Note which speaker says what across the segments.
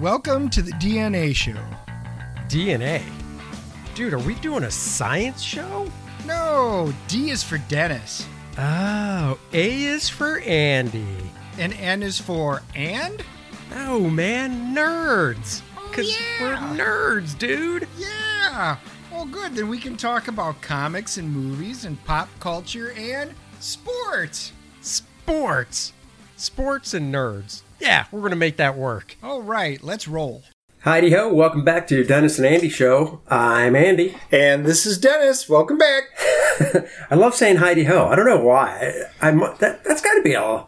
Speaker 1: Welcome to the DNA show.
Speaker 2: DNA? Dude, are we doing a science show?
Speaker 1: No, D is for Dennis,
Speaker 2: Oh, A is for Andy.
Speaker 1: and N is for and?
Speaker 2: Oh man, nerds.
Speaker 1: Oh, yeah.
Speaker 2: we're nerds, dude.
Speaker 1: Yeah. Well, good. Then we can talk about comics and movies and pop culture and sports.
Speaker 2: Sports. Sports and nerds. Yeah, we're gonna make that work.
Speaker 1: All right, let's roll.
Speaker 3: Heidi ho, welcome back to Dennis and Andy show. I'm Andy.
Speaker 4: And this is Dennis. Welcome back.
Speaker 3: I love saying Heidi ho. I don't know why. I, am that that's got to be a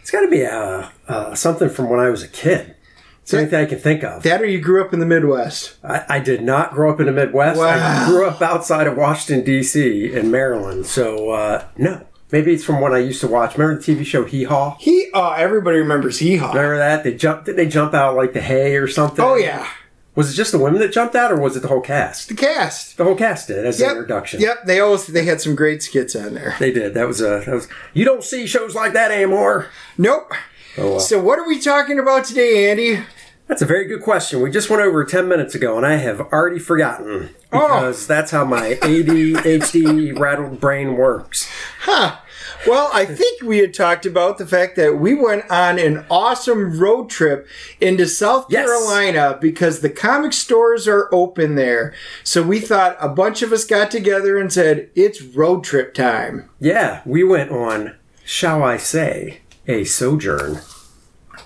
Speaker 3: it's got to be a, uh something from when I was a kid. It's the only thing I can think of.
Speaker 4: That or you grew up in the Midwest.
Speaker 3: I, I did not grow up in the Midwest.
Speaker 4: Wow.
Speaker 3: I grew up outside of Washington D.C. in Maryland. So uh, no, maybe it's from when I used to watch. Remember the TV show Hee Haw?
Speaker 4: He, uh, everybody remembers Hee Haw.
Speaker 3: Remember that? They jump. Did they jump out like the hay or something?
Speaker 4: Oh yeah,
Speaker 3: Was it just the women that jumped out, or was it the whole cast?
Speaker 4: the cast.
Speaker 3: The whole cast did as
Speaker 4: Yep.
Speaker 3: an introduction.
Speaker 4: Yep, they always they had some great skits on there.
Speaker 3: They did. That was a. That was. You don't see shows like that anymore.
Speaker 4: Nope.
Speaker 3: Oh.
Speaker 4: So what are we talking about today, Andy?
Speaker 3: That's a very good question. We just went over ten minutes ago, and I have already forgotten oh. because that's how my ADHD rattled brain works.
Speaker 4: Huh. Well, I think we had talked about the fact that we went on an awesome road trip into South
Speaker 3: Yes.
Speaker 4: Carolina because the comic stores are open there. So we thought a bunch of us got together and said, it's road trip time.
Speaker 3: Yeah, we went on. Shall I say a sojourn?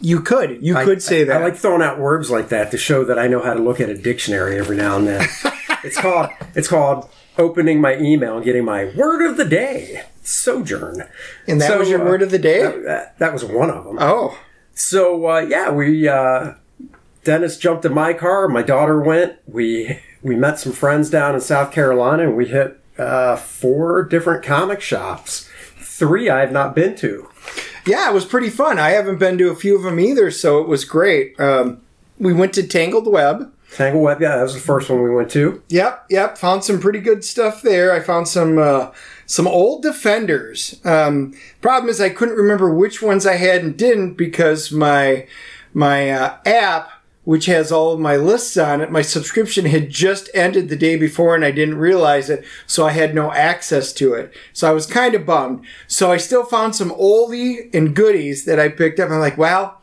Speaker 4: You could. You
Speaker 3: I-
Speaker 4: could say
Speaker 3: I-
Speaker 4: that.
Speaker 3: I like throwing out words like that to show that I know how to look at a dictionary every now and then. it's called. It's called opening my email and getting my word of the day. Sojourn.
Speaker 4: and that
Speaker 3: So,
Speaker 4: was your
Speaker 3: uh,
Speaker 4: word of the day?
Speaker 3: That, that was one of them.
Speaker 4: oh.
Speaker 3: So uh, yeah, we uh, Dennis jumped in my car. My daughter went. We we met some friends down in South Carolina, and we hit uh, four different comic shops. Three I have not been to.
Speaker 4: Yeah, it was pretty fun. I haven't been to a few of them either, so it was great. Um, we went to Tangled Web.
Speaker 3: Tangled Web, yeah, that was the first one we went to.
Speaker 4: Yep, yep. Found some pretty good stuff there. I found some uh, some old Defenders. Um, problem is, I couldn't remember which ones I had and didn't because my my uh, app, which has all of my lists on it, my subscription had just ended the day before, and I didn't realize it, so I had no access to it. So I was kind of bummed. So I still found some oldie and goodies that I picked up. I'm like, well.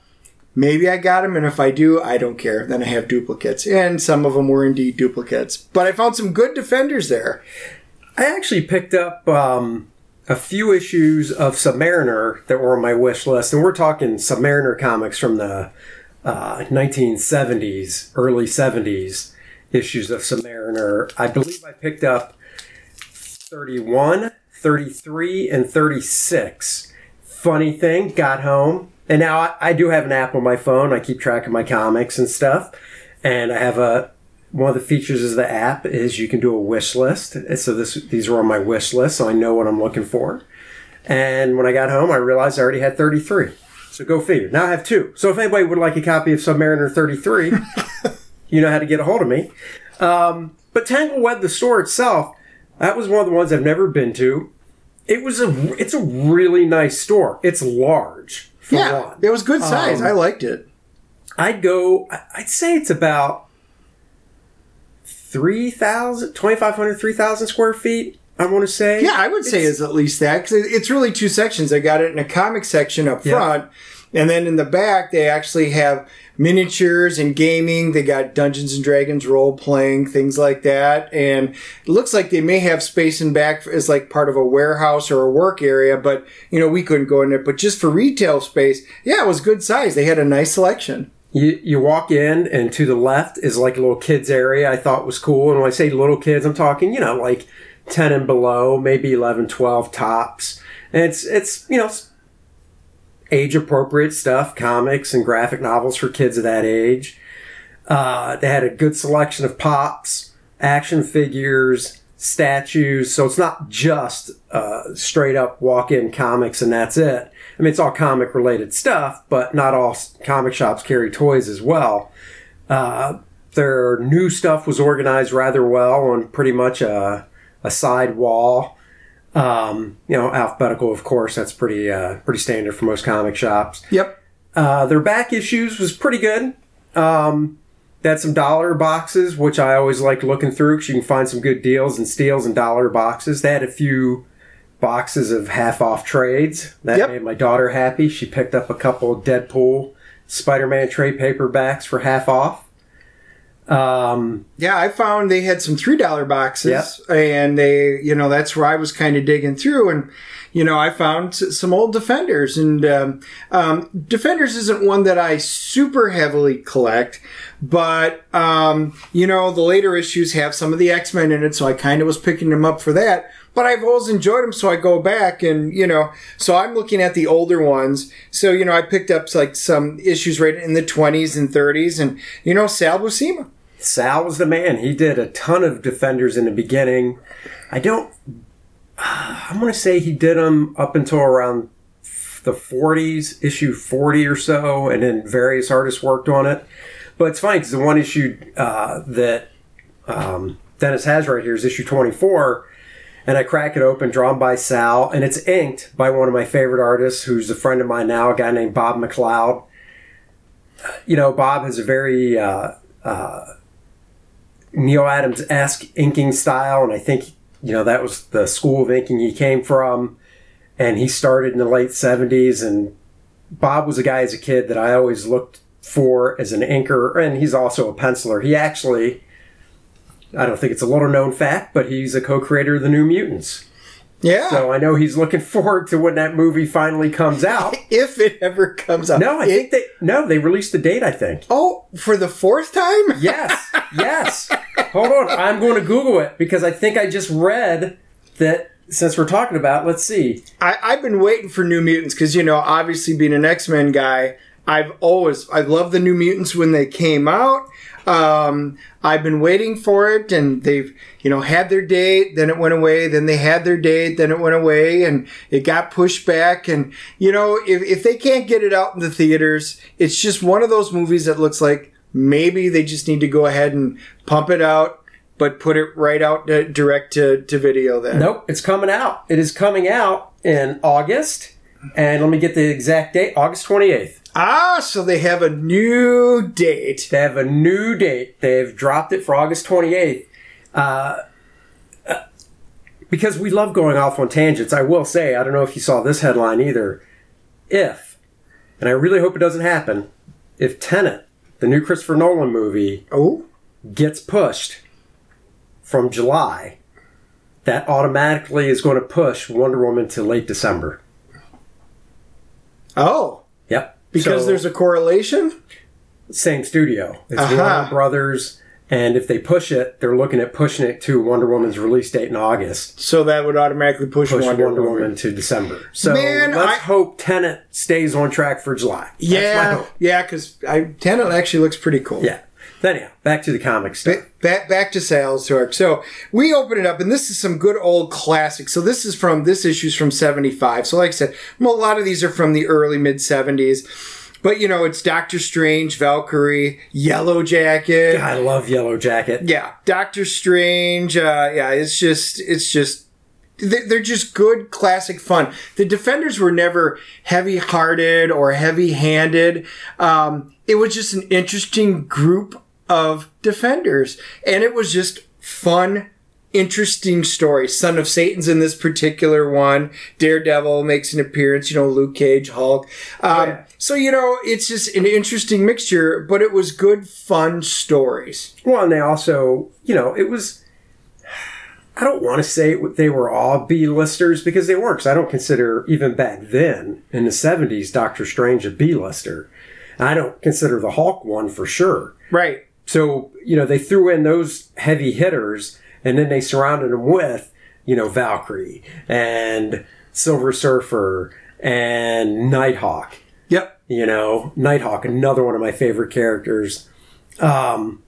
Speaker 4: Maybe I got them, and if I do, I don't care. Then I have duplicates, and some of them were indeed duplicates. But I found some good defenders there.
Speaker 3: I actually picked up um, a few issues of Submariner that were on my wish list, and we're talking Submariner comics from the uh, 1970s, early 70s issues of Submariner. I believe I picked up 31, 33, and 36. Funny thing, got home, and now I, I do have an app on my phone. I keep track of my comics and stuff, and I have a one of the features of the app is you can do a wish list. So this these are on my wish list, so I know what I'm looking for. And when I got home, I realized I already had 33. So go figure. Now I have two. So if anybody would like a copy of Submariner 33, you know how to get a hold of me. Um, but Tangled Web, the store itself, that was one of the ones I've never been to. It was a it's a really nice store. It's large. For
Speaker 4: Yeah,
Speaker 3: one.
Speaker 4: it was good size.
Speaker 3: Um,
Speaker 4: I liked it.
Speaker 3: I'd go, I'd say it's about 3,000, 2,500, 3,000 square feet, I want to say.
Speaker 4: Yeah, I would say
Speaker 3: It's-
Speaker 4: it's at least that because it's really two sections. I got it in a comic section up
Speaker 3: Yeah.
Speaker 4: front, and then in the back they actually have miniatures and gaming. They got Dungeons and Dragons role playing things like that, and it looks like they may have space in back as like part of a warehouse or a work area. But you know we couldn't go in there. But just for retail space, yeah, it was good size. They had a nice selection.
Speaker 3: You, you walk in, and to the left is like a little kids area I thought was cool. And when I say little kids, I'm talking, you know, like 10 and below, maybe 11, 12 tops. And it's, it's you know, age appropriate stuff, comics and graphic novels for kids of that age. Uh, they had a good selection of pops, action figures, statues. So it's not just uh, straight up walk in comics and that's it. I mean, it's all comic related stuff, but not all comic shops carry toys as well. Uh, their new stuff was organized rather well on pretty much a, a side wall. Um, you know, alphabetical, of course, that's pretty uh, pretty standard for most comic shops.
Speaker 4: Yep.
Speaker 3: Uh, their back issues was pretty good. Um, they had some dollar boxes, which I always like looking through because you can find some good deals and steals in dollar boxes. They had a few boxes of half off trades. That
Speaker 4: Yep.
Speaker 3: made my daughter happy. She picked up a couple of Deadpool Spider Man trade paperbacks for half off. Um,
Speaker 4: Yeah, I found they had some three dollar boxes,
Speaker 3: Yep.
Speaker 4: and they, you know, that's where I was kind of digging through, and you know, I found some old Defenders, and um, um, Defenders isn't one that I super heavily collect, but um, you know, the later issues have some of the X Men in it, so I kind of was picking them up for that. But I've always enjoyed them, so I go back and you know, so I'm looking at the older ones. So you know, I picked up like some issues right in the 20s and 30s, and you know, Sal Buscema.
Speaker 3: Sal was the man. He did a ton of defenders in the beginning. I don't. I'm going to say he did them up until around the 40s, issue 40 or so, and then various artists worked on it. But it's funny because the one issue uh, that um, Dennis has right here is issue 24, and I crack it open, drawn by Sal, and it's inked by one of my favorite artists, who's a friend of mine now, a guy named Bob McLeod. You know, Bob has a very uh, Neal Adams esque inking style, and I think you know that was the school of inking he came from. And he started in the late seventies, and Bob was a guy as a kid that I always looked for as an inker, and he's also a penciler. He actually, I don't think it's a little known fact, but he's a co-creator of the New Mutants.
Speaker 4: Yeah.
Speaker 3: So I know he's looking forward to when that movie finally comes out.
Speaker 4: if it ever comes out.
Speaker 3: No, I
Speaker 4: It-
Speaker 3: think they no, they released the date. I think.
Speaker 4: Oh, for the fourth time?
Speaker 3: Yes, yes. Hold on, I'm going to Google it because I think I just read that since we're talking about, let's see.
Speaker 4: I, I've been waiting for New Mutants because you know, obviously being an X Men guy, I've always I love the New Mutants when they came out. Um, I've been waiting for it, and they've you know had their date, then it went away, then they had their date, then it went away, and it got pushed back. And you know, if if they can't get it out in the theaters, it's just one of those movies that looks like maybe they just need to go ahead and pump it out. But put it right out uh, direct to, to video then.
Speaker 3: Nope, it's coming out. It is coming out in August, and let me get the exact date: August 28th.
Speaker 4: Ah, so they have a new date.
Speaker 3: They have a new date. They've dropped it for August 28th. Uh, uh, because we love going off on tangents, I will say, I don't know if you saw this headline either. If, and I really hope it doesn't happen, if Tenet, the new Christopher Nolan movie,
Speaker 4: Oh,
Speaker 3: gets pushed from July, that automatically is going to push Wonder Woman to late December.
Speaker 4: oh,
Speaker 3: Yep.
Speaker 4: Because
Speaker 3: So-
Speaker 4: there's a correlation.
Speaker 3: same studio. It's
Speaker 4: Aha.
Speaker 3: Warner Brothers, and if they push it, they're looking at pushing it to Wonder Woman's release date in August.
Speaker 4: So that would automatically push,
Speaker 3: Push
Speaker 4: Wonder,
Speaker 3: Wonder,
Speaker 4: Woman.
Speaker 3: Woman to December. So
Speaker 4: Man,
Speaker 3: let's
Speaker 4: I-
Speaker 3: hope Tenet stays on track for July. That's my
Speaker 4: Yeah,
Speaker 3: hope.
Speaker 4: yeah, because I Tenet actually looks pretty cool.
Speaker 3: Yeah. Anyhow, back to the comic stuff.
Speaker 4: Back back to sales talk. So we open it up, and this is some good old classics. So this is from this issue's from seventy five. So like I said, well, a lot of these are from the early mid seventies. But you know, it's Doctor Strange, Valkyrie, Yellow Jacket.
Speaker 3: I love Yellow Jacket.
Speaker 4: yeah doctor strange uh yeah it's just it's just they- they're just good classic fun the defenders were never heavy hearted or heavy handed um it was just an interesting group of defenders and it was just fun interesting story son of satan's in this particular one daredevil makes an appearance you know luke cage hulk um,
Speaker 3: yeah.
Speaker 4: so you know it's just an interesting mixture but it was good fun stories
Speaker 3: Well, and they also, you know, it was. I don't want to say it- they were all B-listers because they weren't. 'cause I don't consider even back then in the '70s Doctor Strange a B-lister. I don't consider the Hulk one for sure.
Speaker 4: right
Speaker 3: So you know they threw in those heavy hitters, and then they surrounded them with you know Valkyrie and Silver Surfer and Nighthawk.
Speaker 4: Yep.
Speaker 3: you know nighthawk another one of my favorite characters. Um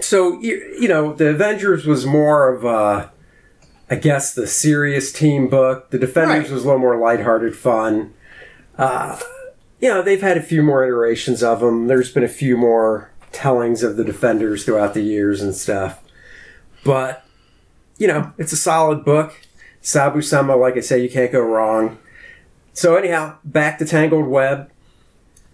Speaker 3: so you, you know the avengers was more of a i guess the serious team book. The defenders
Speaker 4: Right.
Speaker 3: was a little more lighthearted fun. Uh you know they've had a few more iterations of them there's been a few more tellings of the defenders throughout the years and stuff but you know it's a solid book Sal Buscema like i say you can't go wrong so anyhow, back to Tangled Web.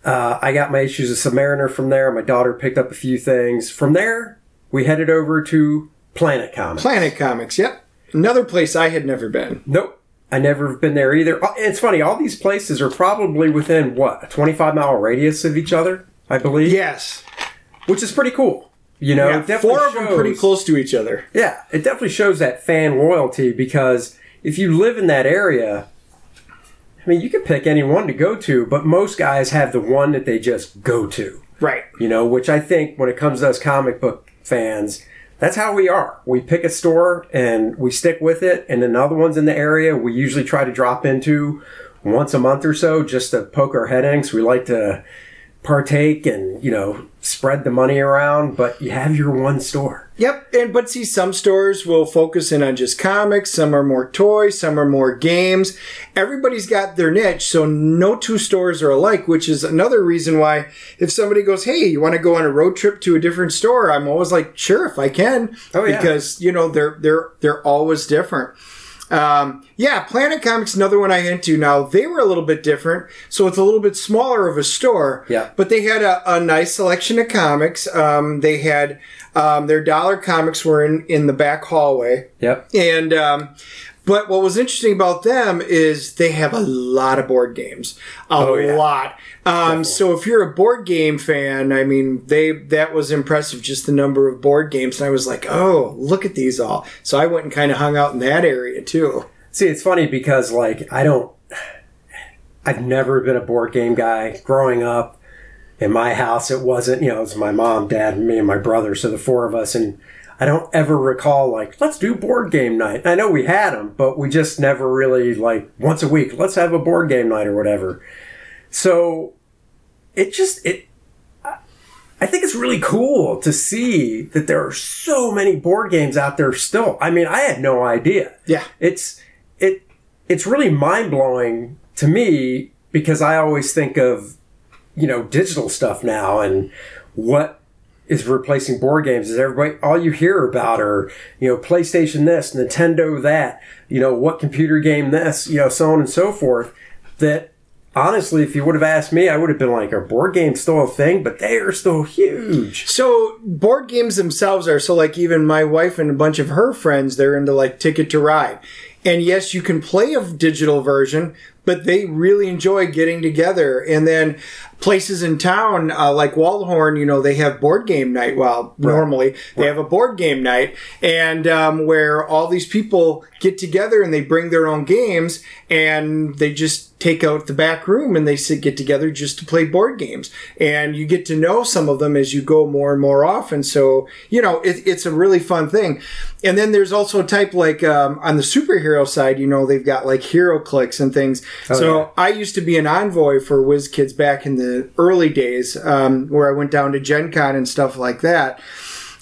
Speaker 3: uh, I got my issues of Submariner from there. My daughter picked up a few things. From there, we headed over to Planet Comics.
Speaker 4: Planet Comics, yep. Another place I had never been.
Speaker 3: Nope. I never have been there either. Uh, It's funny, all these places are probably within, what, a 25 mile radius of each other, I believe?
Speaker 4: Yes.
Speaker 3: Which is pretty cool. You know,
Speaker 4: Yeah, four of them pretty close to each other.
Speaker 3: Yeah, it definitely shows that fan loyalty because if you live in that area, I mean, you could pick any one to go to, but most guys have the one that they just go to.
Speaker 4: Right.
Speaker 3: You know, which I think when it comes to us comic book fans, that's how we are. We pick a store and we stick with it, and then other ones in the area we usually try to drop into once a month or so just to poke our head in 'cause we like to partake and, you know, spread the money around, but you have your one store.
Speaker 4: Yep, and but see, some stores will focus in on just comics. Some are more toys. Some are more games. Everybody's got their niche, so no two stores are alike. Which is another reason why, if somebody goes, "Hey, you want to go on a road trip to a different store?" I'm always like, "Sure, if I can,"
Speaker 3: Oh, yeah.
Speaker 4: because you know they're they're they're always different. Um, yeah, Planet Comics, another one I went to. Now they were a little bit different, so it's a little bit smaller of a store.
Speaker 3: Yeah.
Speaker 4: but they had a, a nice selection of comics. Um, they had um, their dollar comics were in in the back hallway,
Speaker 3: Yep.
Speaker 4: and um, but what was interesting about them is they have a lot of board games, a
Speaker 3: Oh, yeah.
Speaker 4: lot. Um, so if you're a board game fan, I mean, they that was impressive. Just the number of board games, and I was like, oh, look at these all. So I went and kind of hung out in that area too.
Speaker 3: See, it's funny because like I don't I've never been a board game guy growing up. In my house it wasn't, you know, it was my mom, dad, me and my brother, so the four of us and I don't ever recall like let's do board game night. I know we had them, but we just never really like once a week, let's have a board game night or whatever. So it just it I think it's really cool to see that there are so many board games out there still. I mean, I had no idea.
Speaker 4: Yeah.
Speaker 3: It's it it's really mind-blowing to me because I always think of you know digital stuff now and what is replacing board games is everybody all you hear about are you know PlayStation this, Nintendo that, you know what computer game this, you know so on and so forth that honestly, if you would have asked me, I would have been like, are board games still a thing? But they are still huge.
Speaker 4: So board games themselves are so like even my wife and a bunch of her friends they're into like Ticket to Ride. And yes, you can play a digital version, but they really enjoy getting together. And then places in town uh, like Waldhorn, you know, they have board game night. Well, normally they have a board game night, and um, where all these people get together and they bring their own games, and they just take out the back room and they sit get together just to play board games and you get to know some of them as you go more and more often so you know it, it's a really fun thing and then there's also a type like um, on the superhero side you know they've got like HeroClix and things so
Speaker 3: yeah.
Speaker 4: i used to be an envoy for WizKids back in the early days um, where i went down to gen con and stuff like that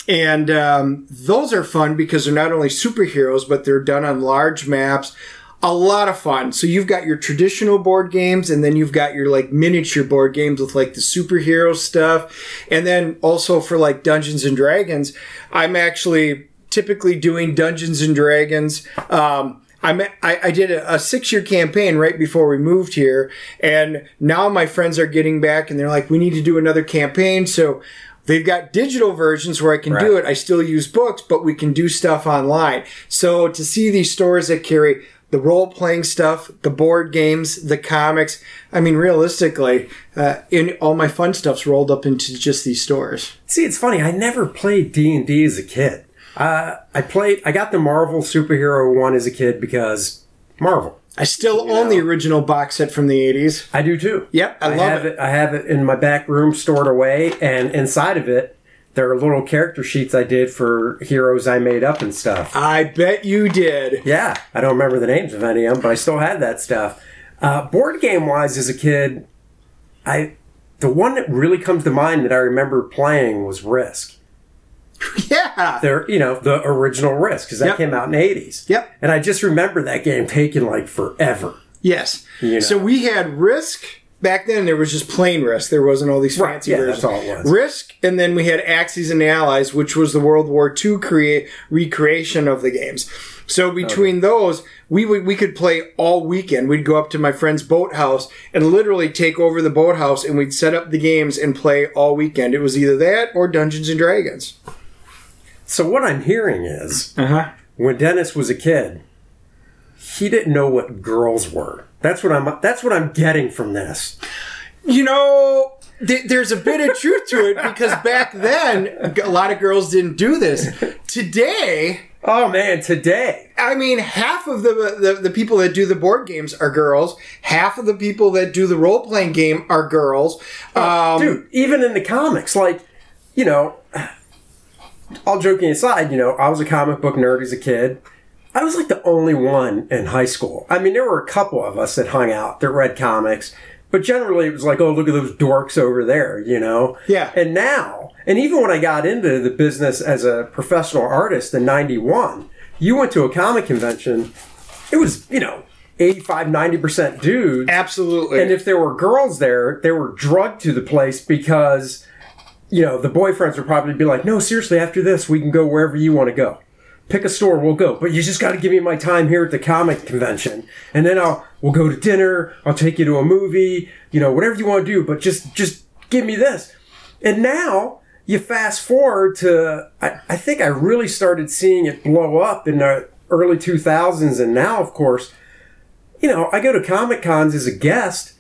Speaker 4: and um, those are fun because they're not only superheroes, but they're done on large maps. A lot of fun. So you've got your traditional board games, and then you've got your like miniature board games with like the superhero stuff. And then also for like Dungeons and Dragons, I'm actually typically doing Dungeons and Dragons. Um, I'm, I, I did a, a six year campaign right before we moved here, and now my friends are getting back and they're like, we need to do another campaign. So they've got digital versions where I can do it. I still use books, but we can do stuff online. So to see these stores that carry the role playing stuff, the board games, the comics, I mean, realistically, uh, in all my fun stuff's rolled up into just these stores.
Speaker 3: See, it's funny. I never played D and D as a kid. Uh, I played. I got the Marvel superhero one as a kid because Marvel.
Speaker 4: I still own the original box set from the 80s.
Speaker 3: I do too.
Speaker 4: Yep, I love
Speaker 3: have
Speaker 4: it.
Speaker 3: I have it in my back room stored away, and inside of it, there are little character sheets I did for heroes I made up and stuff.
Speaker 4: I bet you did.
Speaker 3: Yeah, I don't remember the names of any of them, but I still had that stuff. Uh, board game wise, as a kid, I the one that really comes to mind that I remember playing was Risk.
Speaker 4: Yeah.
Speaker 3: They're you know the original Risk because that
Speaker 4: Yep.
Speaker 3: came out in the eighties.
Speaker 4: Yep.
Speaker 3: and I just remember that game taking like forever.
Speaker 4: Yes.
Speaker 3: You know.
Speaker 4: So we had Risk, back then there was just plain Risk. There wasn't all these
Speaker 3: Right,
Speaker 4: fancy
Speaker 3: yeah,
Speaker 4: versions.
Speaker 3: that's all it was.
Speaker 4: Risk, and then we had Axis and Allies, which was the World War II create recreation of the games. So between those, we would we could play all weekend. We'd go up to my friend's boathouse and literally take over the boathouse, and we'd set up the games and play all weekend. It was either that or Dungeons and Dragons.
Speaker 3: So what I'm hearing is
Speaker 4: Uh huh.
Speaker 3: when Dennis was a kid, he didn't know what girls were. That's what I'm. That's what I'm getting from this.
Speaker 4: You know, th- there's a bit of truth to it because back then a lot of girls didn't do this. Today,
Speaker 3: Oh man, today.
Speaker 4: I mean, half of the, the the people that do the board games are girls. Half of the people that do the role playing game are girls. Um,
Speaker 3: Dude, even in the comics, like, you know, all joking aside, you know, I was a comic book nerd as a kid. I was like the only one in high school. I mean, there were a couple of us that hung out that read comics, but generally it was like, oh, look at those dorks over there, you know?
Speaker 4: Yeah.
Speaker 3: And now, and even when I got into the business as a professional artist in 91, you went to a comic convention, it was, you know, 85, 90% dudes.
Speaker 4: absolutely.
Speaker 3: And if there were girls there, they were drugged to the place because, you know, the boyfriends would probably be like, no, seriously, after this, we can go wherever you want to go. Pick a store, we'll go. But you just got to give me my time here at the comic convention. And then I'll, we'll go to dinner. I'll take you to a movie, you know, whatever you want to do, but just, just give me this. And now you fast forward to, I, I think I really started seeing it blow up in the early 2000s. And now, of course, you know, I go to Comic Cons as a guest.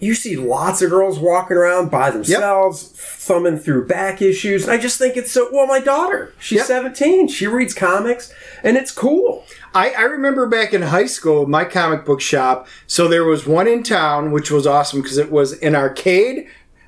Speaker 3: You see lots of girls walking around by themselves, thumbing through back issues. And I just think it's so. Well, my daughter, she's
Speaker 4: Yep.
Speaker 3: 17. She reads comics, and it's cool.
Speaker 4: I, I remember back in high school, my comic book shop. So there was one in town, which was awesome because it was an arcade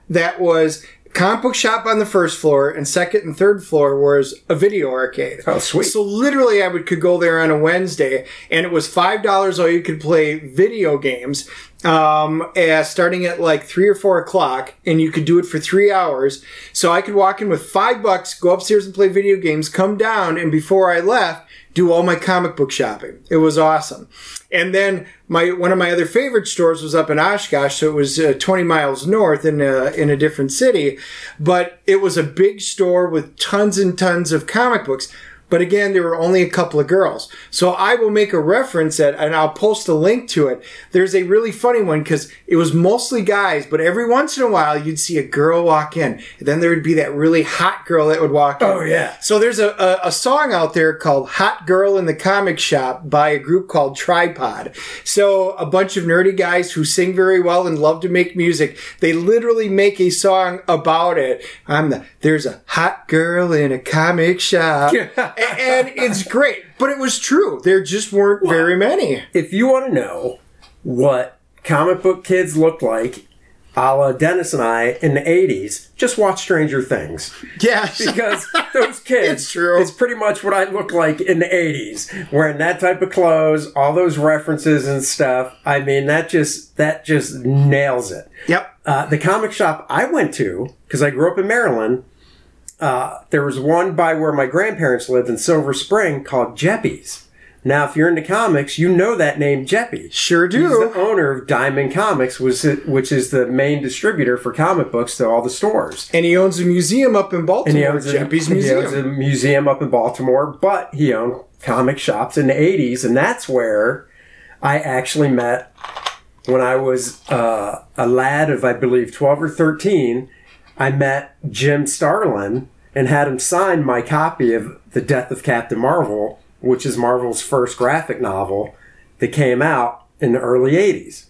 Speaker 4: that was comic book shop on the first floor, and second and third floor was a video arcade.
Speaker 3: Oh, sweet.
Speaker 4: So literally, I would could go there on a Wednesday, and it was five dollars all you could play video games. Um, uh, starting at like three or four o'clock, and you could do it for three hours. So I could walk in with five bucks, go upstairs and play video games, come down, and before I left, do all my comic book shopping. It was awesome. And then my one of my other favorite stores was up in Oshkosh, so it was uh, 20 miles north in a, in a different city, but it was a big store with tons and tons of comic books. But again, there were only a couple of girls. So I will make a reference at, and I'll post a link to it. There's a really funny one because it was mostly guys, but every once in a while you'd see a girl walk in. And then there would be that really hot girl that would walk in.
Speaker 3: Oh, yeah.
Speaker 4: So there's a, a, a song out there called Hot Girl in the Comic Shop by a group called Tripod. So a bunch of nerdy guys who sing very well and love to make music, they literally make a song about it. I'm the, there's a hot girl in a comic shop. And it's great. But it was true. There just weren't very many.
Speaker 3: If you want to know what comic book kids looked like, a la Dennis and I in the 80s, just watch Stranger Things.
Speaker 4: Yeah.
Speaker 3: because those kids,
Speaker 4: It's true.
Speaker 3: It's pretty much what I look like in the '80s, wearing that type of clothes, all those references and stuff. I mean, that just that just nails it.
Speaker 4: Yep.
Speaker 3: Uh, the comic shop I went to because I grew up in Maryland. Uh, there was one by where my grandparents lived in Silver Spring called Geppi's. Now, if you're into comics, you know that name Geppi.
Speaker 4: Sure
Speaker 3: He's the owner of Diamond Comics, was which is the main distributor for comic books to all the stores.
Speaker 4: And he owns a museum up in
Speaker 3: And he
Speaker 4: Baltimore,
Speaker 3: owns, a,
Speaker 4: Geppi's
Speaker 3: he
Speaker 4: Museum.
Speaker 3: owns a museum up in Baltimore, but he owned comic shops in the 80s, and that's where I actually met when I was uh, a lad of, I believe, 12 or 13. I met Jim Starlin and had him sign my copy of The Death of Captain Marvel, which is Marvel's first graphic novel that came out in the early 80s.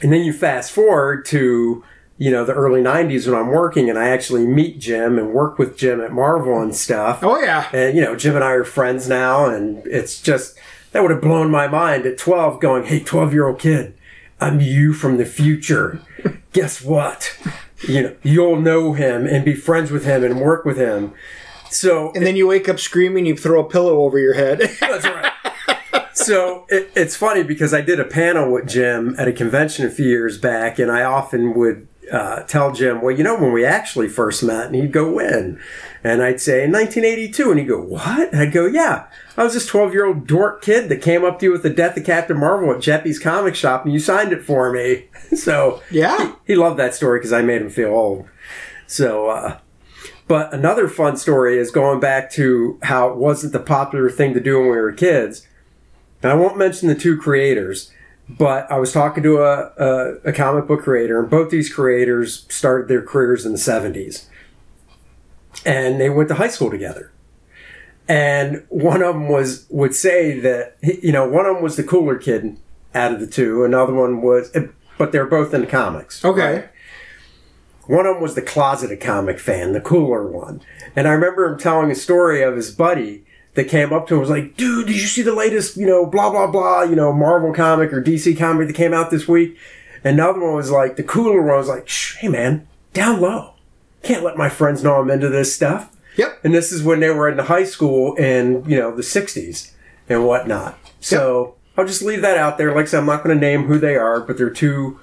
Speaker 3: And then you fast forward to, you know, the early 90s when I'm working and I actually meet Jim and work with Jim at Marvel and stuff.
Speaker 4: oh, yeah.
Speaker 3: And, you know, Jim and I are friends now, and it's just, that would have blown my mind at 12 going, hey, 12 year old kid, I'm you from the future. Guess what? You know, you'll know him and be friends with him and work with him. So,
Speaker 4: And then you wake up screaming, you throw a pillow over your head.
Speaker 3: that's right. so it, it's funny because I did a panel with Jim at a convention a few years back, and I often would uh, tell Jim, well, you know, when we actually first met, and he'd go, when? And I'd say, in 1982. And he'd go, what? And I'd go, yeah. I was this 12 year old dork kid that came up to you with the death of Captain Marvel at Geppi's comic shop, and you signed it for me. so,
Speaker 4: Yeah.
Speaker 3: he, he loved that story because I made him feel old. So, uh, but another fun story is going back to how it wasn't the popular thing to do when we were kids. And I won't mention the two creators, but I was talking to a, a, a comic book creator, and both these creators started their careers in the 70s. And they went to high school together. And one of them was would say that you know one of them was the cooler kid out of the two. Another one was, eh, but they're both in the comics.
Speaker 4: Okay.
Speaker 3: One of them was the closeted comic fan, the cooler one. And I remember him telling a story of his buddy that came up to him was like, dude, did you see the latest, you know, blah, blah, blah, you know, Marvel comic or DC comic that came out this week? Another one was like, the cooler one was like, hey man, down low. Can't let my friends know I'm into this stuff.
Speaker 4: Yep.
Speaker 3: And this is when they were in the high school in, you know, the 60s and whatnot. So I'll just leave that out there. Like I said, I'm not going to name who they are, but they're two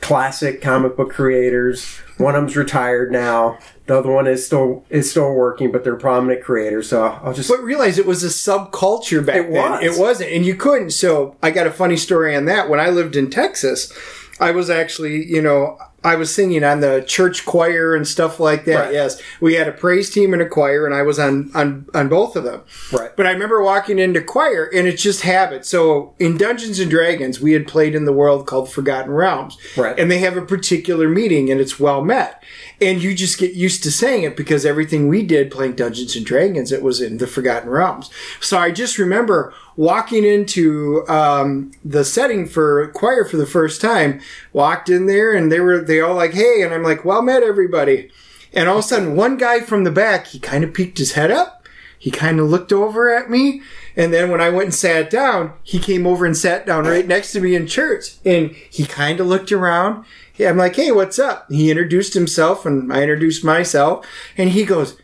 Speaker 3: classic comic book creators. One of them's retired now. The other one is still is still working, but they're prominent creators. So I'll just
Speaker 4: But realize it was a subculture back
Speaker 3: It
Speaker 4: then.
Speaker 3: was.
Speaker 4: It wasn't, and you couldn't. So I got a funny story on that. When I lived in Texas, I was actually, you know, I was singing on the church choir and stuff like that.
Speaker 3: Right.
Speaker 4: Yes, we had a praise team and a choir, and I was on on on both of them.
Speaker 3: Right.
Speaker 4: But I remember walking into choir, and it's just habit. So in Dungeons and Dragons, we had played in the world called Forgotten Realms,
Speaker 3: Right.
Speaker 4: And they have a particular meeting, and it's well met. And you just get used to saying it because everything we did playing Dungeons and Dragons, it was in the Forgotten Realms. So I just remember walking into um, the setting for choir for the first time. Walked in there, and they were they all like, "Hey," and I'm like, "Well met, everybody." And all of a sudden, one guy from the back, he kind of peeked his head up. He kind of looked over at me. And then when I went and sat down, he came over and sat down right next to me in church. And he kind of looked around. I'm like, hey, what's up? He introduced himself and I introduced myself. And he goes,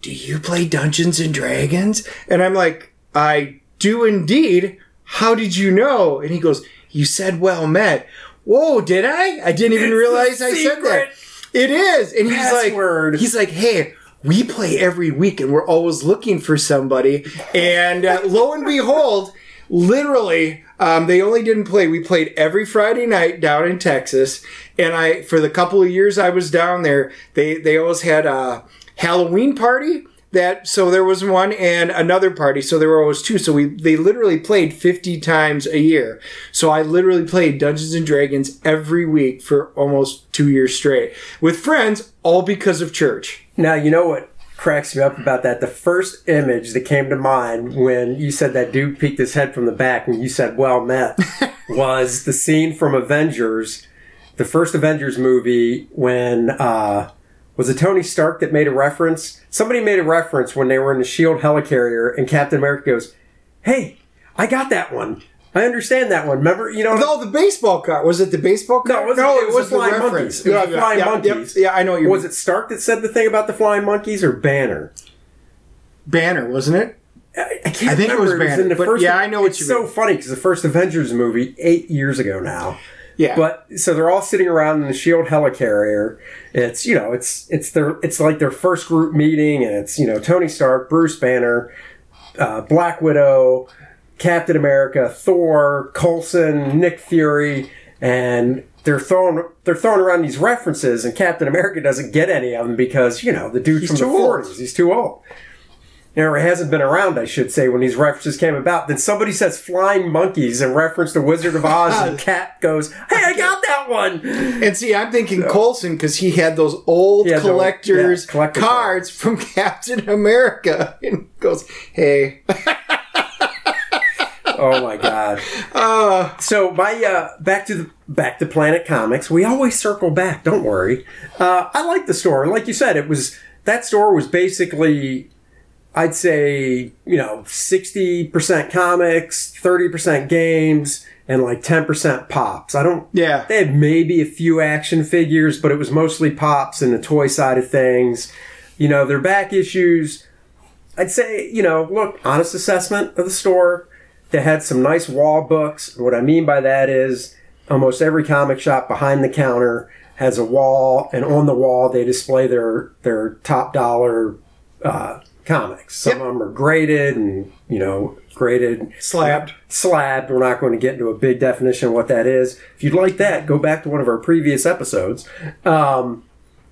Speaker 4: do you play Dungeons and Dragons? And I'm like, I do indeed. How did you know? And he goes, you said well met. Whoa, did I? I didn't even
Speaker 3: It's
Speaker 4: realize I said that. It is. And he's
Speaker 3: password.
Speaker 4: like, he's like, hey, we play every week and we're always looking for somebody. And uh, lo and behold, literally, um, they only didn't play. We played every Friday night down in Texas. And I, for the couple of years I was down there, they, they always had a Halloween party. That so there was one and another party, so there were always two. So we they literally played fifty times a year. So I literally played Dungeons and Dragons every week for almost two years straight with friends, all because of church.
Speaker 3: Now, you know what cracks me up about that? The first image that came to mind when you said that dude peeked his head from the back and you said, well met, was the scene from Avengers, the first Avengers movie when, uh, was it Tony Stark that made a reference? Somebody made a reference when they were in the SHIELD helicarrier and Captain America goes, hey, I got that one. I understand that one. Remember, you know,
Speaker 4: Oh, the baseball card was it the baseball
Speaker 3: No,
Speaker 4: card?
Speaker 3: it wasn't- it was
Speaker 4: the
Speaker 3: Flying
Speaker 4: reference.
Speaker 3: Monkeys. It was the Flying
Speaker 4: yeah,
Speaker 3: Monkeys.
Speaker 4: Yeah, I know you.
Speaker 3: was it Stark that said the thing about the flying monkeys or Banner?
Speaker 4: Banner? Wasn't it?
Speaker 3: I, I can't
Speaker 4: I think it was
Speaker 3: remember.
Speaker 4: Banner, but yeah, I know what
Speaker 3: it's
Speaker 4: you
Speaker 3: so
Speaker 4: mean.
Speaker 3: funny because the first Avengers movie eight years ago now.
Speaker 4: Yeah,
Speaker 3: But so they're all sitting around in the Shield helicarrier. It's you know it's it's their it's like their first group meeting, and it's you know Tony Stark, Bruce Banner, uh, Black Widow, Captain America, Thor, Coulson, Nick Fury, and they're throwing they're throwing around these references, and Captain America doesn't get any of them because you know the dude's
Speaker 4: He's
Speaker 3: from the forties, he's too old. Or hasn't been around, I should say, when these references came about. Then somebody says flying monkeys in reference to Wizard of Oz, and Cap goes, "Hey, I got that one."
Speaker 4: and see, I'm thinking Coulson because he had those old
Speaker 3: the-
Speaker 4: collectors
Speaker 3: yeah, collector
Speaker 4: cards from Captain America, and goes, "Hey,
Speaker 3: Oh my god.
Speaker 4: uh,
Speaker 3: So my uh, back to the back to Planet Comics. We always circle back. Don't worry. Uh, I like the store. Like you said, it was that store was basically, I'd say, you know, sixty percent comics, thirty percent games, and like ten percent pops. I don't.
Speaker 4: yeah."
Speaker 3: They had maybe a few action figures, but it was mostly pops and the toy side of things. You know, their back issues. I'd say, you know, look, honest assessment of the store. They had some nice wall books. What I mean by that is, almost every comic shop behind the counter has a wall, and on the wall they display their their top dollar uh, comics. Some
Speaker 4: Yep.
Speaker 3: of them are graded and you know graded
Speaker 4: Slabbed.
Speaker 3: slabbed. We're not going to get into a big definition of what that is. If you'd like that, go back to one of our previous episodes. Um,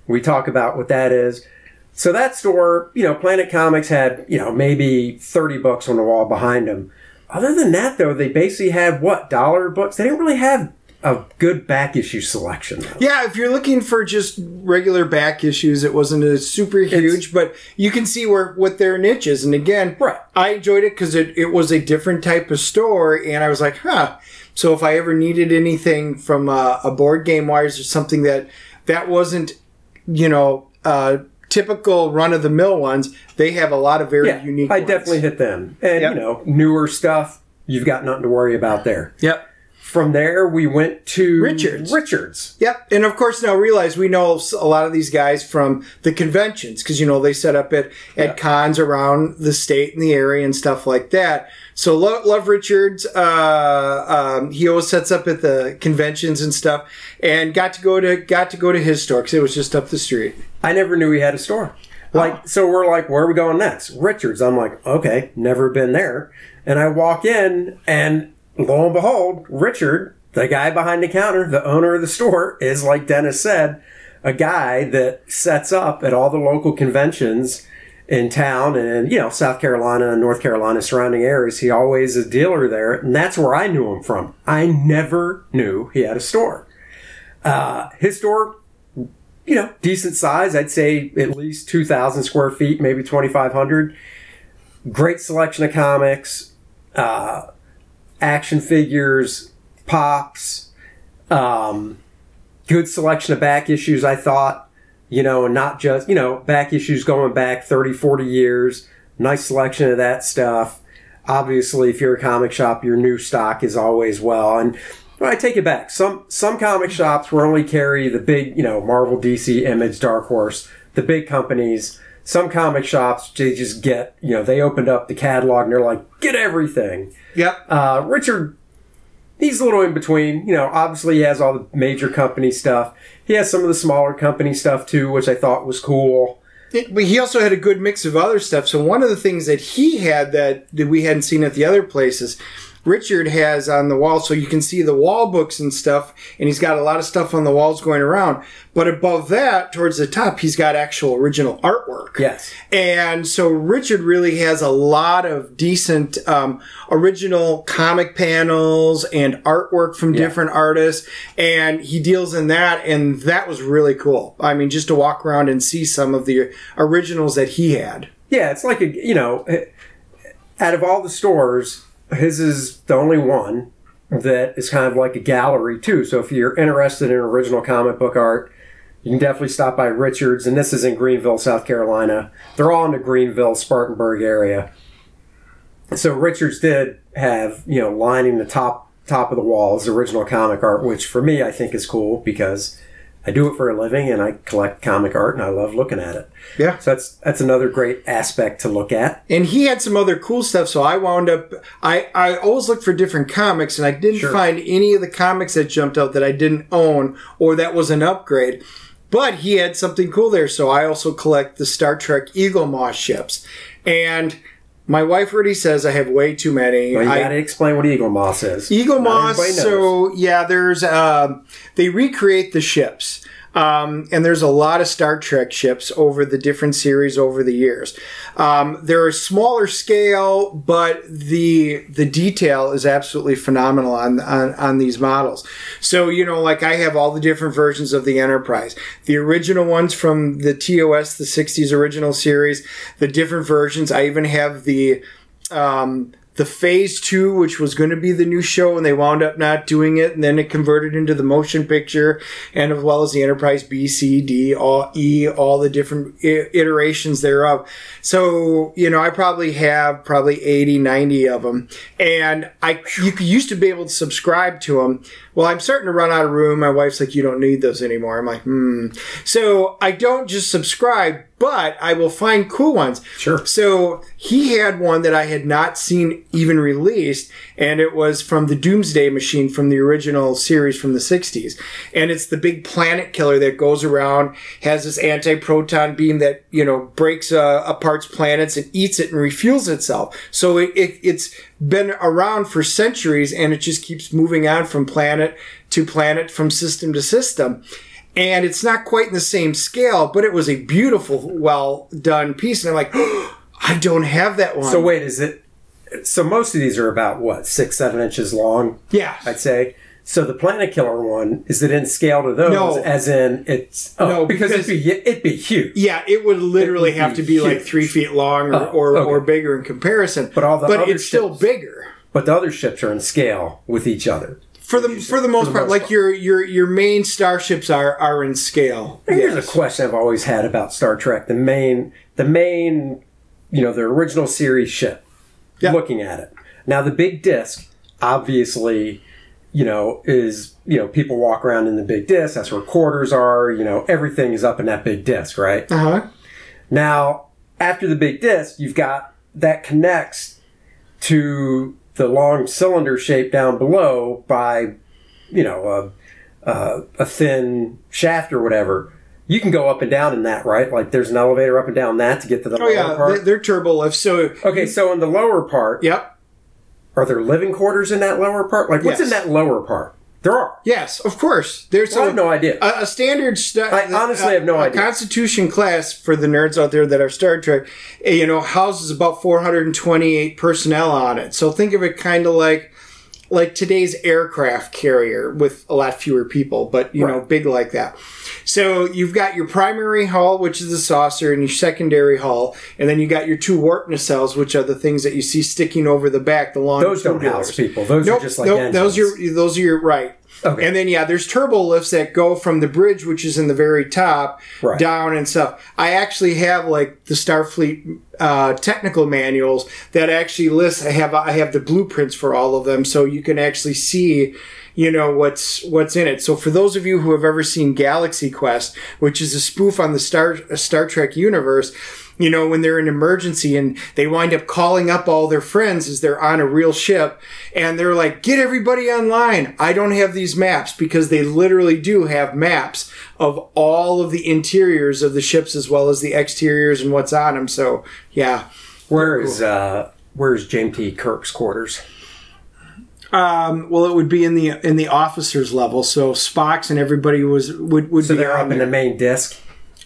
Speaker 3: we talk about what that is. So that store, you know, Planet Comics had, you know, maybe 30 books on the wall behind them. Other than that, though, they basically had what, dollar books? They didn't really have a good back issue selection. Though.
Speaker 4: Yeah, if you're looking for just regular back issues, it wasn't a super huge, but you can see where what their niche is. And again,
Speaker 3: Right.
Speaker 4: I enjoyed it because it, it was a different type of store, and I was like, huh. So if I ever needed anything from a, a board game wise or something that that wasn't, you know, uh, typical run of the mill ones, they have a lot of very
Speaker 3: Yeah,
Speaker 4: unique.
Speaker 3: I
Speaker 4: ones.
Speaker 3: definitely hit them. And,
Speaker 4: Yep.
Speaker 3: you know, newer stuff, you've got nothing to worry about there.
Speaker 4: Yep.
Speaker 3: From there, we went to
Speaker 4: Richards.
Speaker 3: Richards.
Speaker 4: Yep. And of course, now realize we know a lot of these guys from the conventions because, you know, they set up at, at cons around the state and the area and stuff like that. So Love, Love Richards, uh, um, he always sets up at the conventions and stuff and got to go to, got to go to his store because it was just up the street.
Speaker 3: I never knew he had a store. Like, so we're like, where are we going next? Richards. I'm like, okay, never been there. And I walk in, and lo and behold, Richard, the guy behind the counter, the owner of the store, is like Dennis said, a guy that sets up at all the local conventions in town and, you know, South Carolina and North Carolina surrounding areas. He always a dealer there. And that's where I knew him from. I never knew he had a store. Uh, his store you know, decent size. I'd say at least 2,000 square feet, maybe 2,500. Great selection of comics, uh, action figures, pops, um, good selection of back issues, I thought. You know, not just, you know, back issues going back 30, 40 years. Nice selection of that stuff. Obviously, if you're a comic shop, your new stock is always well. And I take it back. Some some comic shops will only carry the big, you know, Marvel, DC, Image, Dark Horse, the big companies. Some comic shops they just get, you know, they opened up the catalog and they're like, get everything.
Speaker 4: Yep.
Speaker 3: Uh, Richard, he's a little in between. You know, obviously he has all the major company stuff. He has some of the smaller company stuff too, which I thought was cool.
Speaker 4: It- but he also had a good mix of other stuff. So one of the things that he had that, that we hadn't seen at the other places, Richard has on the wall, so you can see the wall books and stuff, and he's got a lot of stuff on the walls going around. But above that, towards the top, he's got actual original artwork.
Speaker 3: Yes.
Speaker 4: And so Richard really has a lot of decent um, original comic panels and artwork from different artists, and he deals in that, and that was really cool. I mean, just to walk around and see some of the originals that he had.
Speaker 3: Yeah, it's like a you know, out of all the stores, his is the only one that is kind of like a gallery too. So if you're interested in original comic book art, you can definitely stop by Richards, and this is in Greenville, South Carolina. They're all in the Greenville, Spartanburg area. So Richards did have you know lining the top top of the walls original comic art, which for me I think is cool because I do it for a living and I collect comic art and I love looking at it.
Speaker 4: Yeah.
Speaker 3: So that's that's another great aspect to look at.
Speaker 4: And he had some other cool stuff, so I wound up. I, I always look for different comics, and I didn't
Speaker 3: Sure.
Speaker 4: find any of the comics that jumped out that I didn't own or that was an upgrade. But he had something cool there, so I also collect the Star Trek Eaglemoss ships. And my wife already says I have way too many.
Speaker 3: Well, you
Speaker 4: I-
Speaker 3: got to explain what Eaglemoss is. Eaglemoss.
Speaker 4: So yeah, there's um, they recreate the ships, um, and there's a lot of Star Trek ships over the different series over the years. Um, they're a smaller scale, but the the detail is absolutely phenomenal on, on on these models. So you know, like I have all the different versions of the Enterprise, the original ones from the TOS, the '60s original series, the different versions. I even have the um, the phase two, which was going to be the new show, and they wound up not doing it, and then it converted into the motion picture, and as well as the Enterprise B, C, D, all, E, all the different iterations thereof. So, you know, I probably have probably 80, 90 of them, and I you used to be able to subscribe to them. Well, I'm starting to run out of room. My wife's like, "You don't need those anymore." I'm like, "Hmm." So I don't just subscribe, but I will find cool ones.
Speaker 3: Sure.
Speaker 4: So he had one that I had not seen even released, and it was from the Doomsday Machine from the original series from the 60s. And it's the big planet killer that goes around, has this anti proton beam that, you know, breaks uh, apart planets and eats it and refuels itself. So it, it, it's been around for centuries and it just keeps moving on from planet to planet, from system to system and it's not quite in the same scale, but it was a beautiful, well done piece. And I'm like, oh, I don't have that one.
Speaker 3: So wait, is it? So most of these are about what six, seven inches long.
Speaker 4: Yeah,
Speaker 3: I'd say. So the Planet Killer one is it in scale to those?
Speaker 4: No.
Speaker 3: as in it's oh,
Speaker 4: No,
Speaker 3: because,
Speaker 4: because-
Speaker 3: it'd be it'd be huge.
Speaker 4: yeah, it would literally
Speaker 3: It would
Speaker 4: have
Speaker 3: be
Speaker 4: to be like three feet long or,
Speaker 3: Oh,
Speaker 4: or,
Speaker 3: okay.
Speaker 4: or bigger in comparison.
Speaker 3: But all the other
Speaker 4: it's still bigger.
Speaker 3: But the other ships are in scale with each other.
Speaker 4: For the for the most
Speaker 3: the
Speaker 4: part,
Speaker 3: most
Speaker 4: like your your your main starships are are in scale.
Speaker 3: Here's
Speaker 4: Yes.
Speaker 3: a question I've always had about Star Trek: the main, the main, you know, the original series ship.
Speaker 4: Yeah.
Speaker 3: Looking at it now, the big disc, obviously, you know, is you know people walk around in the big disc. That's where quarters are. You know, everything is up in that big disc, right?
Speaker 4: Uh huh.
Speaker 3: Now, after the big disc, you've got that connects to the long cylinder shape down below by, you know, a, a, a thin shaft or whatever. You can go up and down in that, right? Like there's an elevator up and down that to get to the
Speaker 4: Oh
Speaker 3: lower
Speaker 4: yeah, they're,
Speaker 3: part.
Speaker 4: they're turbo lifts. So
Speaker 3: okay, so in the lower part,
Speaker 4: yep.
Speaker 3: Are there living quarters in that lower part? Like what's
Speaker 4: Yes.
Speaker 3: in that lower part? There are.
Speaker 4: Yes, of course. There's
Speaker 3: Well, I
Speaker 4: a-
Speaker 3: have no idea.
Speaker 4: A, a standard. St-
Speaker 3: I honestly have no
Speaker 4: a
Speaker 3: idea.
Speaker 4: Constitution class for the nerds out there that are Star Trek, eh, you know, houses about 428 personnel on it. So think of it kind of like like today's aircraft carrier with a lot fewer people, but you know, big like that. So you've got your primary hull, which is the saucer, and your secondary hull, and then you got your two warp nacelles, which are the things that you see sticking over the back, the long
Speaker 3: Those don't house people. Those
Speaker 4: Nope,
Speaker 3: are just like
Speaker 4: nope,
Speaker 3: engines.
Speaker 4: those are those are your right.
Speaker 3: Okay.
Speaker 4: And then yeah, there's turbo lifts that go from the bridge, which is in the very top,
Speaker 3: Right.
Speaker 4: down and stuff. I actually have like the Starfleet uh, technical manuals that actually list. I have I have the blueprints for all of them, so you can actually see. You know what's what's in it. So for those of you who have ever seen Galaxy Quest, which is a spoof on the Star Star Trek universe, you know, when they're in emergency and they wind up calling up all their friends as they're on a real ship and they're like, get everybody online. I don't have these maps because they literally do have maps of all of the interiors of the ships as well as the exteriors and what's on them. So, yeah.
Speaker 3: Where is uh, where's James T. Kirk's quarters?
Speaker 4: Um, well, it would be in the in the officers level. So Spock's and everybody was would would
Speaker 3: So
Speaker 4: be
Speaker 3: they're up in
Speaker 4: there.
Speaker 3: the main disc.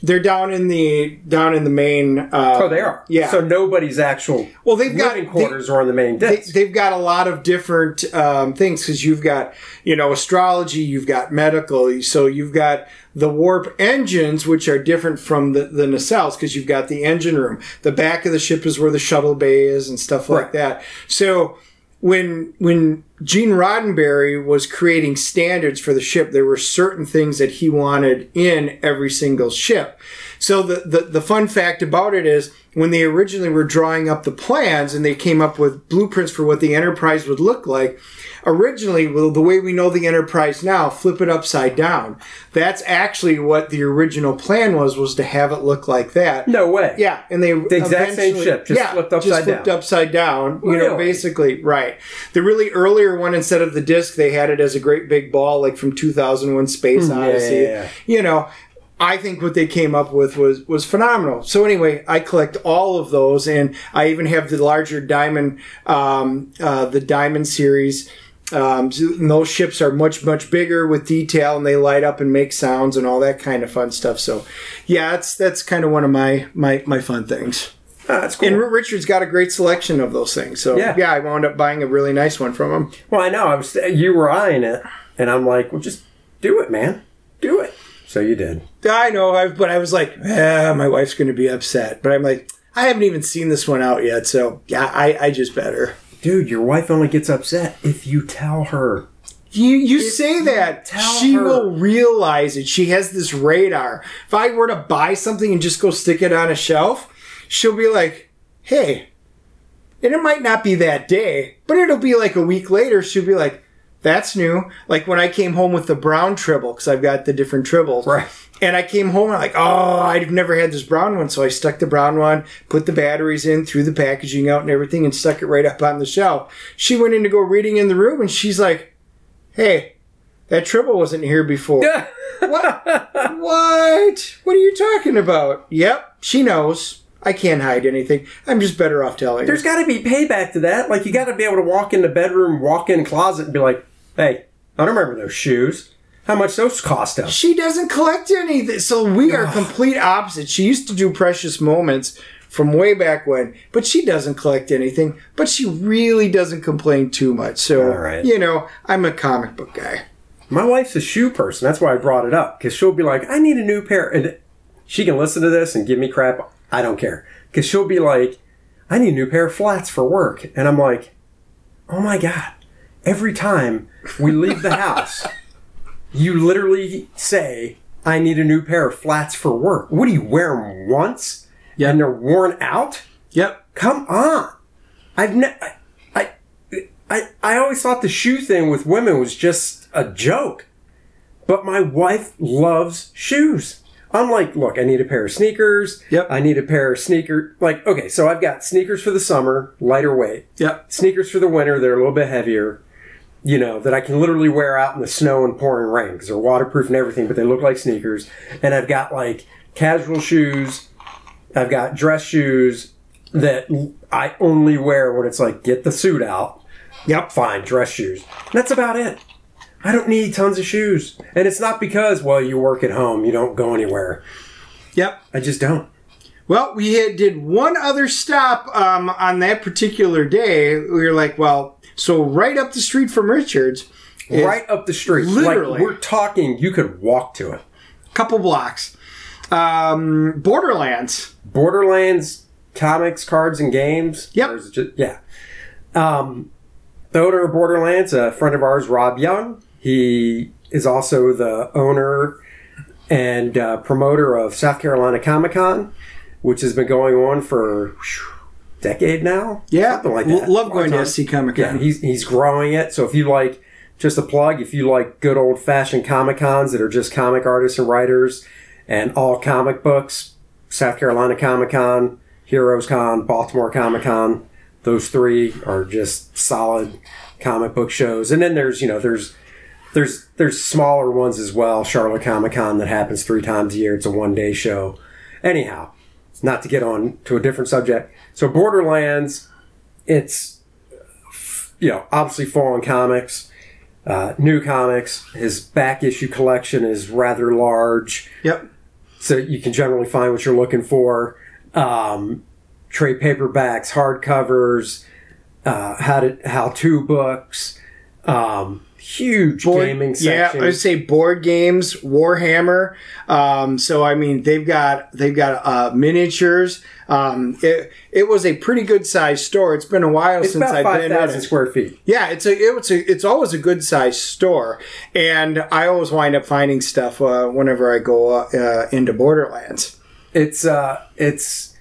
Speaker 4: They're down in the down in the main. Uh,
Speaker 3: Oh, they are.
Speaker 4: Yeah.
Speaker 3: So nobody's actual
Speaker 4: Well, they've got-
Speaker 3: quarters are on the main
Speaker 4: they,
Speaker 3: disc.
Speaker 4: they've got a lot of different um, things because you've got you know astrology you've got medical so you've got the warp engines which are different from the, the nacelles because you've got the engine room the back of the ship is where the shuttle bay is and stuff like
Speaker 3: Right.
Speaker 4: that so when when Gene Roddenberry was creating standards for the ship, there were certain things that he wanted in every single ship. So the, the, the fun fact about it is when they originally were drawing up the plans and they came up with blueprints for what the Enterprise would look like, originally, well, the way we know the Enterprise now, flip it upside down. That's actually what the original plan was, was to have it look like that.
Speaker 3: no way.
Speaker 4: Yeah, and they the
Speaker 3: exact same ship, just flipped upside
Speaker 4: just flipped
Speaker 3: down.
Speaker 4: upside down. You know, basically, right. The really earlier one, instead of the disc, they had it as a great big ball, like from 2001: Space
Speaker 3: hmm,
Speaker 4: Odyssey.
Speaker 3: yeah, yeah.
Speaker 4: You know, I think what they came up with was was phenomenal. So anyway, I collect all of those, and I even have the larger diamond, um, uh, the diamond series. Um, and those ships are much much bigger with detail, and they light up and make sounds and all that kind of fun stuff. So, yeah, that's that's kind of one of my my my fun things.
Speaker 3: Ah, that's cool.
Speaker 4: And Richard's got a great selection of those things. So
Speaker 3: Yeah.
Speaker 4: yeah, I wound up buying a really nice one from him.
Speaker 3: well, I know. I was you were eyeing it, and I'm like, well, just do it, man. Do it. So you did.
Speaker 4: I know, I, but I was like, eh, my wife's going to be upset. But I'm like, I haven't even seen this one out yet, so yeah, I, I just better.
Speaker 3: Dude, your wife only gets upset if you tell her.
Speaker 4: You you say that
Speaker 3: tell
Speaker 4: she
Speaker 3: her-
Speaker 4: will realize it. She has this radar. If I were to buy something and just go stick it on a shelf, she'll be like, "Hey," and it might not be that day, but it'll be like a week later. She'll be like, That's new. Like when I came home with the brown tribble, because I've got the different tribbles.
Speaker 3: Right.
Speaker 4: And I came home and I'm like, oh, I've never had this brown one. So I stuck the brown one, put the batteries in, threw the packaging out and everything, and stuck it right up on the shelf. She went in to go reading in the room and she's like, hey, that tribble wasn't here before. what? What? What are you talking about? Yep, she knows. I can't hide anything. I'm just better off telling
Speaker 3: There's got to be payback to that. Like you got to be able to walk in the bedroom, walk in closet, and be like, "Hey, I don't remember those shoes. How much those cost us?"
Speaker 4: She doesn't collect anything. So we are complete opposites. She used to do precious moments from way back when, but she doesn't collect anything. But she really doesn't complain too much. So
Speaker 3: All right.
Speaker 4: you know, I'm a comic book guy.
Speaker 3: My wife's a shoe person. That's why I brought it up because she'll be like, "I need a new pair," and she can listen to this and give me crap. I don't care because she'll be like, "I need a new pair of flats for work," and I'm like, "Oh my god!" Every time we leave the house, you literally say, "I need a new pair of flats for work." What do you wear them once?
Speaker 4: Yeah.
Speaker 3: and they're worn out.
Speaker 4: Yep.
Speaker 3: Come on. I've ne- I, I I I always thought the shoe thing with women was just a joke. But my wife loves shoes. I'm like, look, I need a pair of sneakers.
Speaker 4: Yep.
Speaker 3: I need a pair of sneaker like okay, so I've got sneakers for the summer, lighter weight.
Speaker 4: Yep.
Speaker 3: Sneakers for the winter, they're a little bit heavier. You know, that I can literally wear out in the snow and pouring rain because they're waterproof and everything, but they look like sneakers. And I've got like casual shoes, I've got dress shoes that I only wear when it's like get the suit out.
Speaker 4: Yep.
Speaker 3: Fine, dress shoes. That's about it. I don't need tons of shoes. And it's not because, well, you work at home, you don't go anywhere.
Speaker 4: Yep.
Speaker 3: I just don't.
Speaker 4: Well, we had, did one other stop um, on that particular day. We were like, well, so right up the street from Richards,
Speaker 3: right up the street.
Speaker 4: Literally.
Speaker 3: Like, we're talking, you could walk to it.
Speaker 4: a couple blocks. Um, Borderlands.
Speaker 3: Borderlands comics, cards, and games.
Speaker 4: Yep.
Speaker 3: Or is it just- yeah. Um, the owner of Borderlands, a friend of ours, Rob Young. He is also the owner and uh, promoter of South Carolina Comic Con, which has been going on for whew, decade now.
Speaker 4: Yeah,
Speaker 3: something like that.
Speaker 4: love going to. SC Comic
Speaker 3: Yeah,
Speaker 4: Con.
Speaker 3: he's he's growing it. So if you like, just a plug, if you like good old fashioned comic cons that are just comic artists and writers and all comic books, South Carolina Comic Con, Heroes Con, Baltimore Comic Con, those three are just solid comic book shows. And then there's you know there's there's there's smaller ones as well. Charlotte Comic Con that happens three times a year. It's a one day show. Anyhow, not to get on to a different subject. So Borderlands, it's you know obviously fallen comics, uh, new comics. His back issue collection is rather large,
Speaker 4: Yep.
Speaker 3: so you can generally find what you're looking for. Um, trade paperbacks, hardcovers, uh, how to how to books. Um, huge
Speaker 4: Board-
Speaker 3: gaming
Speaker 4: yeah. I would say board games, Warhammer. Um, so I mean, they've got they've got uh, miniatures. Um, it it was a pretty good sized store. It's been a while
Speaker 3: it's
Speaker 4: since I've been in it.
Speaker 3: square feet.
Speaker 4: Yeah, it's a it's a it's always a good sized store, and I always wind up finding stuff uh, whenever I go uh, into Borderlands.
Speaker 3: It's uh, it's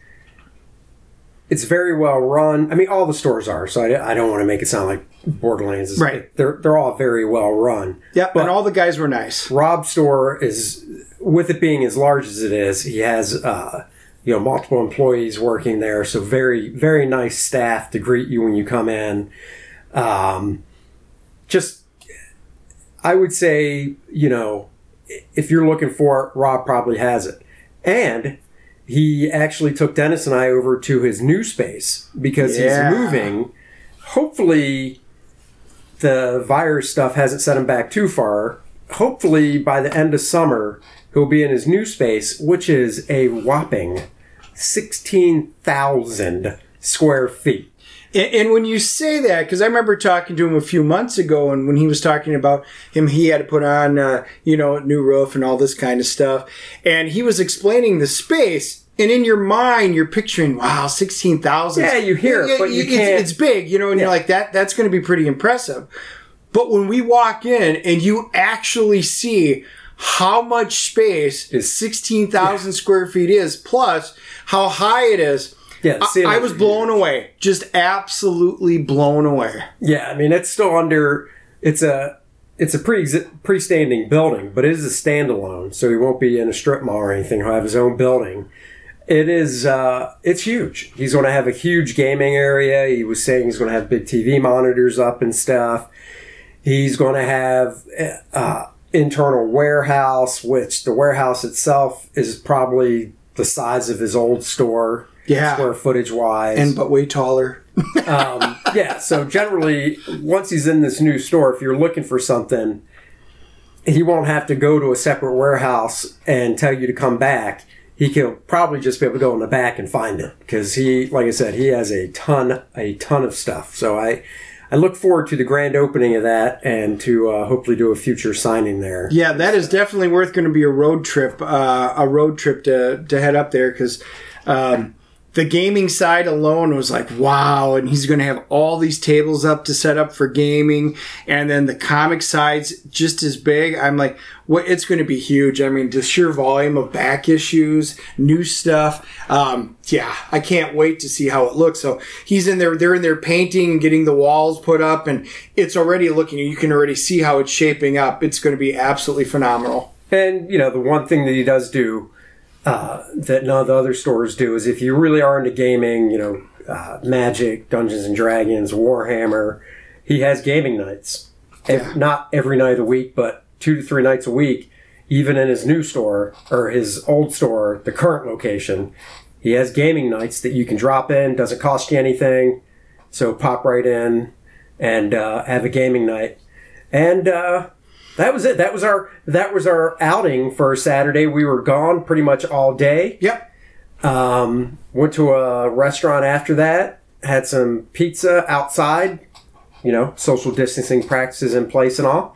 Speaker 3: it's very well run. I mean, all the stores are. So I, I don't want to make it sound like Borderlands is
Speaker 4: Right.
Speaker 3: They're they're all very well run.
Speaker 4: Yep,
Speaker 3: But-
Speaker 4: and all the guys were nice.
Speaker 3: Rob's store is, with it being as large as it is, he has uh, you know multiple employees working there, so very very nice staff to greet you when you come in. Um, just, I would say you know if you're looking for it, Rob probably has it, and he actually took Dennis and I over to his new space because
Speaker 4: Yeah.
Speaker 3: he's moving. Hopefully, the virus stuff hasn't set him back too far. Hopefully, by the end of summer, he'll be in his new space, which is a whopping 16,000 square feet.
Speaker 4: And, when you say that, because I remember talking to him a few months ago, and when he was talking about him, he had to put on, uh, you know, a new roof and all this kind of stuff, and he was explaining the space. And in your mind, you're picturing, wow, sixteen thousand.
Speaker 3: Yeah, you hear it, but you
Speaker 4: it's,
Speaker 3: can't-
Speaker 4: It's big, you know, and you're like that. That's going to be pretty impressive. But when we walk in and you actually see how much space
Speaker 3: Is-
Speaker 4: sixteen thousand square feet is, plus how high it is,
Speaker 3: Yeah,
Speaker 4: I, I was blown away. Just absolutely blown away.
Speaker 3: Yeah, I mean, it's still under, it's a it's a pre pre-standing building, but it is a standalone, so he won't be in a strip mall or anything. He'll have his own building. It is uh, it's huge. He's going to have a huge gaming area. He was saying he's going to have big TV monitors up and stuff. He's going to have uh, internal warehouse, which the warehouse itself is probably the size of his old store,
Speaker 4: Yeah.
Speaker 3: square footage wise.
Speaker 4: and but way taller.
Speaker 3: um, yeah, so generally, once he's in this new store, if you're looking for something, he won't have to go to a separate warehouse and tell you to come back. He can probably just be able to go in the back and find it because he, like I said, he has a ton, a ton of stuff. So I, I look forward to the grand opening of that and to uh, hopefully do a future signing there.
Speaker 4: Yeah, that is definitely worth going to be a road trip, uh, a road trip to to head up there because um, the gaming side alone was like wow, and he's going to have all these tables up to set up for gaming, and then the comic side's just as big. I'm like, what? It's going to be huge. I mean, the sheer volume of back issues, new stuff. Um, yeah, I can't wait to see how it looks. So he's in there, they're in there painting, getting the walls put up, and it's already looking. You can already see how it's shaping up. It's going to be absolutely phenomenal.
Speaker 3: And you know, the one thing that he does do uh, that none of the other stores do is if you really are into gaming, you know, uh, Magic, Dungeons and Dragons, Warhammer, he has gaming nights.
Speaker 4: Yeah.
Speaker 3: Not every night of the week, but two to three nights a week. Even in his new store or his old store, the current location, he has gaming nights that you can drop in. Doesn't cost you anything, so pop right in and uh, have a gaming night. And uh, that was it. That was our that was our outing for Saturday. We were gone pretty much all day.
Speaker 4: Yep.
Speaker 3: Um, went to a restaurant after that. Had some pizza outside. You know, social distancing practices in place and all.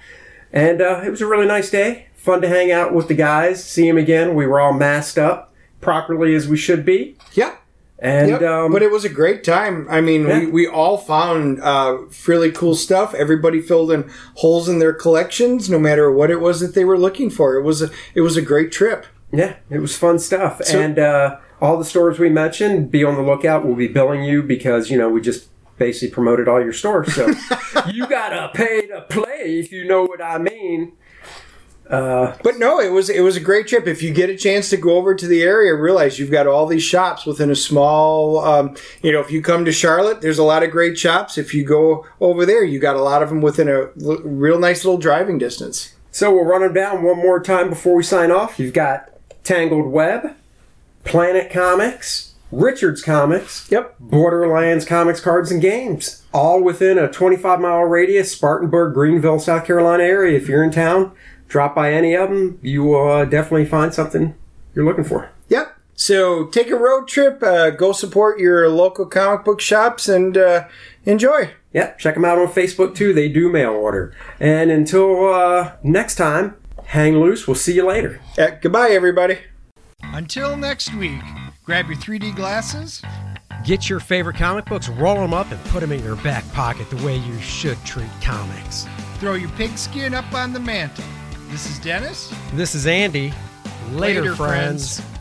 Speaker 3: And uh, it was a really nice day. Fun to hang out with the guys, see them again. We were all masked up properly as we should be.
Speaker 4: Yep.
Speaker 3: And
Speaker 4: Yep.
Speaker 3: um,
Speaker 4: but it was a great time. I mean,
Speaker 3: Yeah.
Speaker 4: we, we all found uh, really cool stuff. Everybody filled in holes in their collections, no matter what it was that they were looking for. It was a it was a great trip.
Speaker 3: Yeah, it was fun stuff.
Speaker 4: So-
Speaker 3: and uh, all the stores we mentioned, be on the lookout. We'll be billing you because, you know, we just basically promoted all your stores. So you got to pay to play, if you know what I mean. Uh,
Speaker 4: But no, it was it was a great trip. If you get a chance to go over to the area, realize you've got all these shops within a small. Um, you know, if you come to Charlotte, there's a lot of great shops. If you go over there, you got a lot of them within a l- real nice little driving distance.
Speaker 3: so we'll run them down one more time before we sign off. You've got Tangled Web, Planet Comics, Richards Comics,
Speaker 4: Yep.
Speaker 3: Borderlands Comics, Cards, and Games, all within a 25 mile radius, Spartanburg, Greenville, South Carolina area. If you're in town, drop by any of them. You will uh, definitely find something you're looking for.
Speaker 4: Yep. So take a road trip, uh, go support your local comic book shops, and uh, enjoy.
Speaker 3: Yeah, check them out on Facebook too. They do mail order. And until uh, next time, hang loose. We'll see you later.
Speaker 4: Uh, goodbye, everybody.
Speaker 1: Until next week, grab your 3D glasses.
Speaker 2: Get your favorite comic books, roll them up, and put them in your back pocket the way you should treat comics.
Speaker 1: Throw your pigskin up on the mantle. This is Dennis.
Speaker 2: This is Andy. Later,
Speaker 1: Later,
Speaker 2: friends.
Speaker 1: friends.